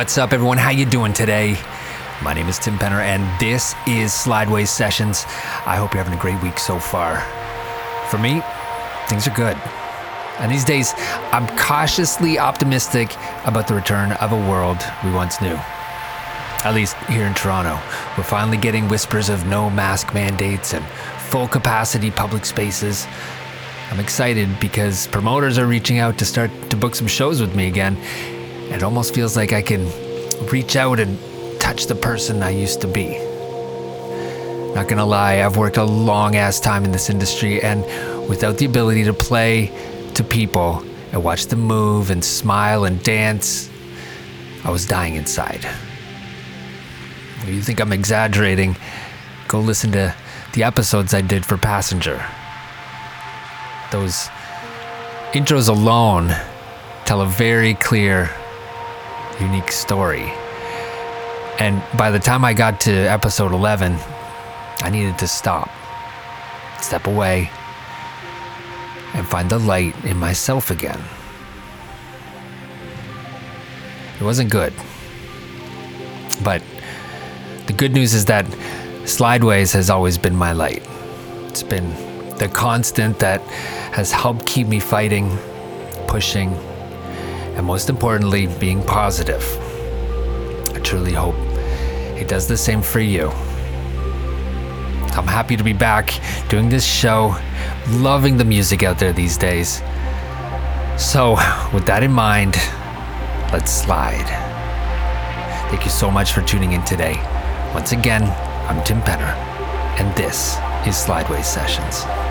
What's up, everyone? How you doing today? My name is Tim Penner, and this is Slideways Sessions. I hope you're having a great week so far. For me, things are good. And these days, I'm cautiously optimistic about the return of a world we once knew. At least here in Toronto, we're finally getting whispers of no mask mandates and full capacity public spaces. I'm excited because promoters are reaching out to start to book some shows with me again. It almost feels like I can reach out and touch the person I used to be. Not gonna lie, I've worked a long ass time in this industry, and without the ability to play to people and watch them move and smile and dance, I was dying inside. If you think I'm exaggerating, go listen to the episodes I did for Passenger. Those intros alone tell a very clear, unique story. And by the time I got to episode 11, I needed to stop, step away, and find the light in myself again. It wasn't good. But the good news is that Slideways has always been my light. It's been the constant that has helped keep me fighting, pushing, and most importantly, being positive. I truly hope it does the same for you. I'm happy to be back doing this show, loving the music out there these days. So, with that in mind, let's slide. Thank you so much for tuning in today. Once again, I'm Tim Penner, and this is Slideways Sessions.